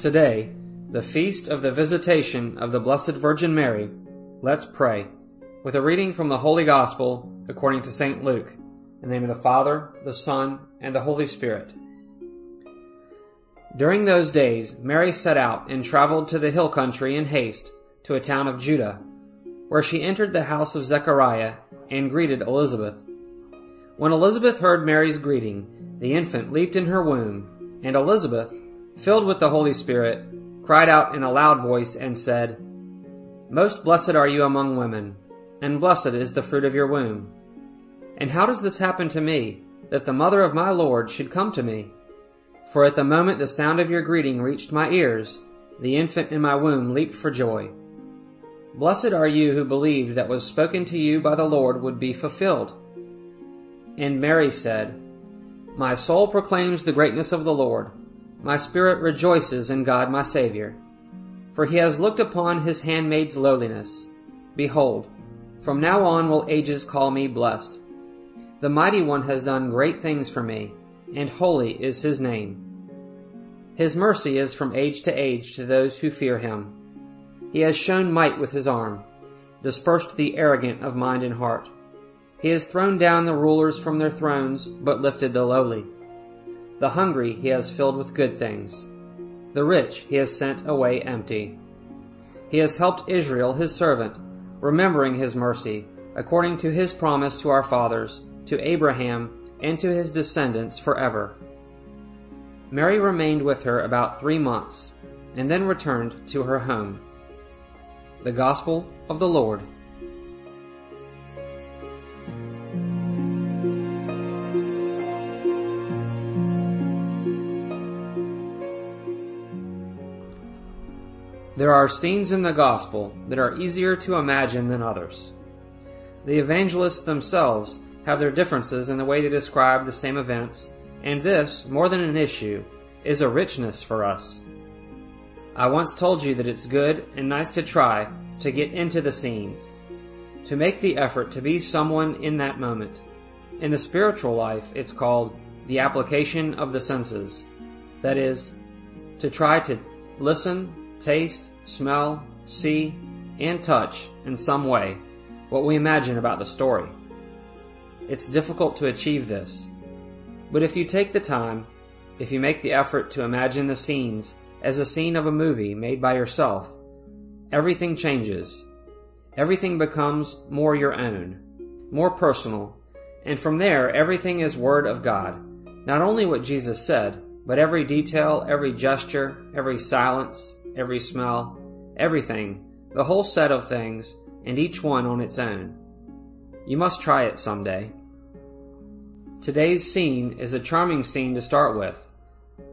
Today, the feast of the visitation of the Blessed Virgin Mary, let's pray with a reading from the Holy Gospel according to St. Luke. In the name of the Father, the Son, and the Holy Spirit. During those days, Mary set out and traveled to the hill country in haste to a town of Judah, where she entered the house of Zechariah and greeted Elizabeth. When Elizabeth heard Mary's greeting, the infant leaped in her womb, and Elizabeth, filled with the Holy Spirit, cried out in a loud voice and said, Most blessed are you among women, and blessed is the fruit of your womb. And how does this happen to me, that the mother of my Lord should come to me? For at the moment the sound of your greeting reached my ears, the infant in my womb leaped for joy. Blessed are you who believed that was spoken to you by the Lord would be fulfilled. And Mary said, My soul proclaims the greatness of the Lord. My spirit rejoices in God my Saviour. For he has looked upon his handmaid's lowliness. Behold, from now on will ages call me blessed. The mighty one has done great things for me, and holy is his name. His mercy is from age to age to those who fear him. He has shown might with his arm, dispersed the arrogant of mind and heart. He has thrown down the rulers from their thrones, but lifted the lowly. The hungry he has filled with good things. The rich he has sent away empty. He has helped Israel his servant, remembering his mercy, according to his promise to our fathers, to Abraham, and to his descendants forever. Mary remained with her about three months, and then returned to her home. The Gospel of the Lord. There are scenes in the Gospel that are easier to imagine than others. The evangelists themselves have their differences in the way they describe the same events, and this, more than an issue, is a richness for us. I once told you that it's good and nice to try to get into the scenes, to make the effort to be someone in that moment. In the spiritual life, it's called the application of the senses. That is, to try to listen, taste, smell, see, and touch in some way what we imagine about the story. It's difficult to achieve this. But if you take the time, if you make the effort to imagine the scenes as a scene of a movie made by yourself, everything changes. Everything becomes more your own, more personal, and from there everything is Word of God. Not only what Jesus said, but every detail, every gesture, every silence, every smell, everything, the whole set of things, and each one on its own. You must try it someday. Today's scene is a charming scene to start with.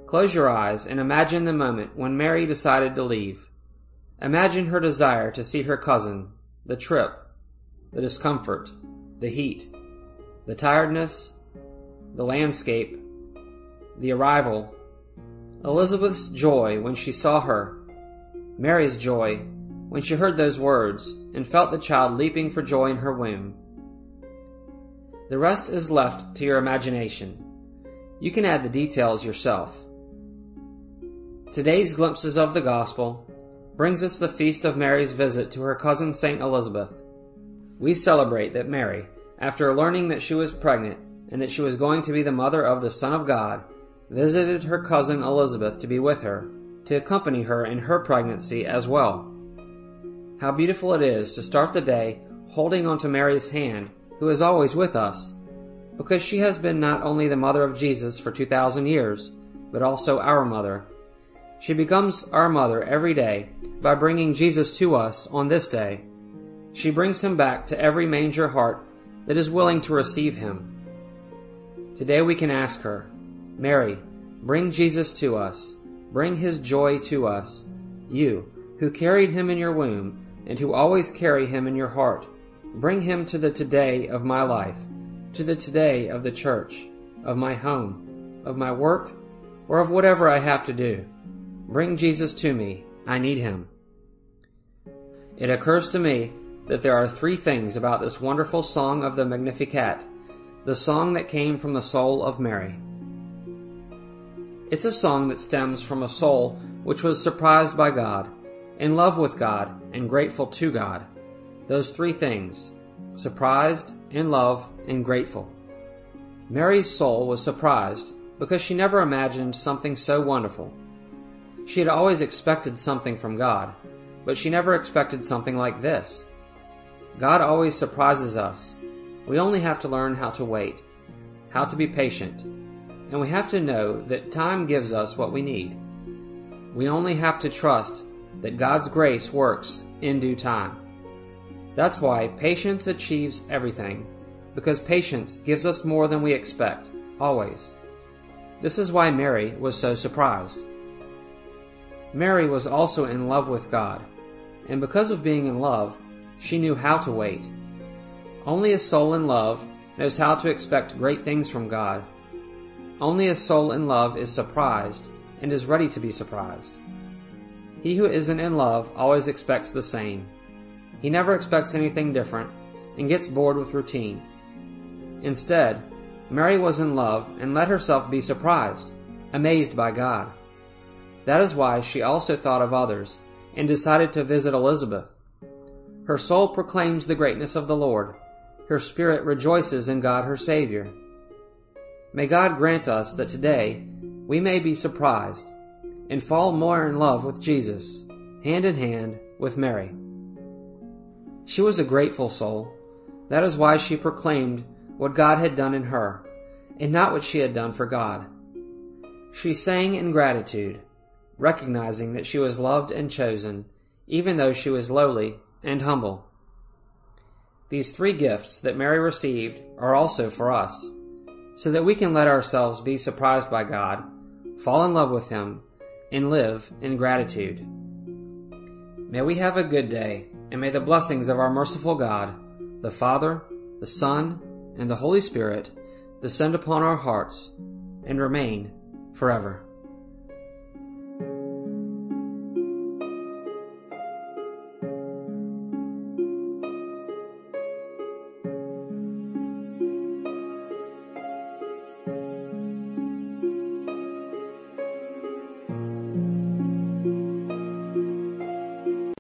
Close your eyes and imagine the moment when Mary decided to leave. Imagine her desire to see her cousin, the trip, the discomfort, the heat, the tiredness, the landscape, the arrival, Elizabeth's joy when she saw her, Mary's joy when she heard those words and felt the child leaping for joy in her womb. The rest is left to your imagination. You can add the details yourself. Today's glimpses of the gospel brings us the feast of Mary's visit to her cousin Saint Elizabeth. We celebrate that Mary, after learning that she was pregnant and that she was going to be the mother of the Son of God, visited her cousin Elizabeth to be with her, to accompany her in her pregnancy as well. How beautiful it is to start the day holding on to Mary's hand who is always with us, because she has been not only the mother of Jesus for 2,000 years, but also our mother. She becomes our mother every day by bringing Jesus to us on this day. She brings him back to every manger heart that is willing to receive him. Today we can ask her, Mary, bring Jesus to us. Bring his joy to us. You, who carried him in your womb and who always carry him in your heart. Bring him to the today of my life, to the today of the church, of my home, of my work, or of whatever I have to do. Bring Jesus to me. I need him. It occurs to me that there are three things about this wonderful song of the Magnificat, the song that came from the soul of Mary. It's a song that stems from a soul which was surprised by God, in love with God, and grateful to God. Those three things surprised, in love, and grateful. Mary's soul was surprised because she never imagined something so wonderful. She had always expected something from God, but she never expected something like this. God always surprises us. We only have to learn how to wait, how to be patient, and we have to know that time gives us what we need. We only have to trust that God's grace works in due time. That's why patience achieves everything, because patience gives us more than we expect, always. This is why Mary was so surprised. Mary was also in love with God, and because of being in love, she knew how to wait. Only a soul in love knows how to expect great things from God. Only a soul in love is surprised and is ready to be surprised. He who isn't in love always expects the same. He never expects anything different and gets bored with routine. Instead, Mary was in love and let herself be surprised, amazed by God. That is why she also thought of others and decided to visit Elizabeth. Her soul proclaims the greatness of the Lord. Her spirit rejoices in God her Savior. May God grant us that today we may be surprised and fall more in love with Jesus, hand in hand with Mary. She was a grateful soul. That is why she proclaimed what God had done in her, and not what she had done for God. She sang in gratitude, recognizing that she was loved and chosen, even though she was lowly and humble. These three gifts that Mary received are also for us so that we can let ourselves be surprised by God, fall in love with Him, and live in gratitude. May we have a good day, and may the blessings of our merciful God, the Father, the Son, and the Holy Spirit descend upon our hearts and remain forever.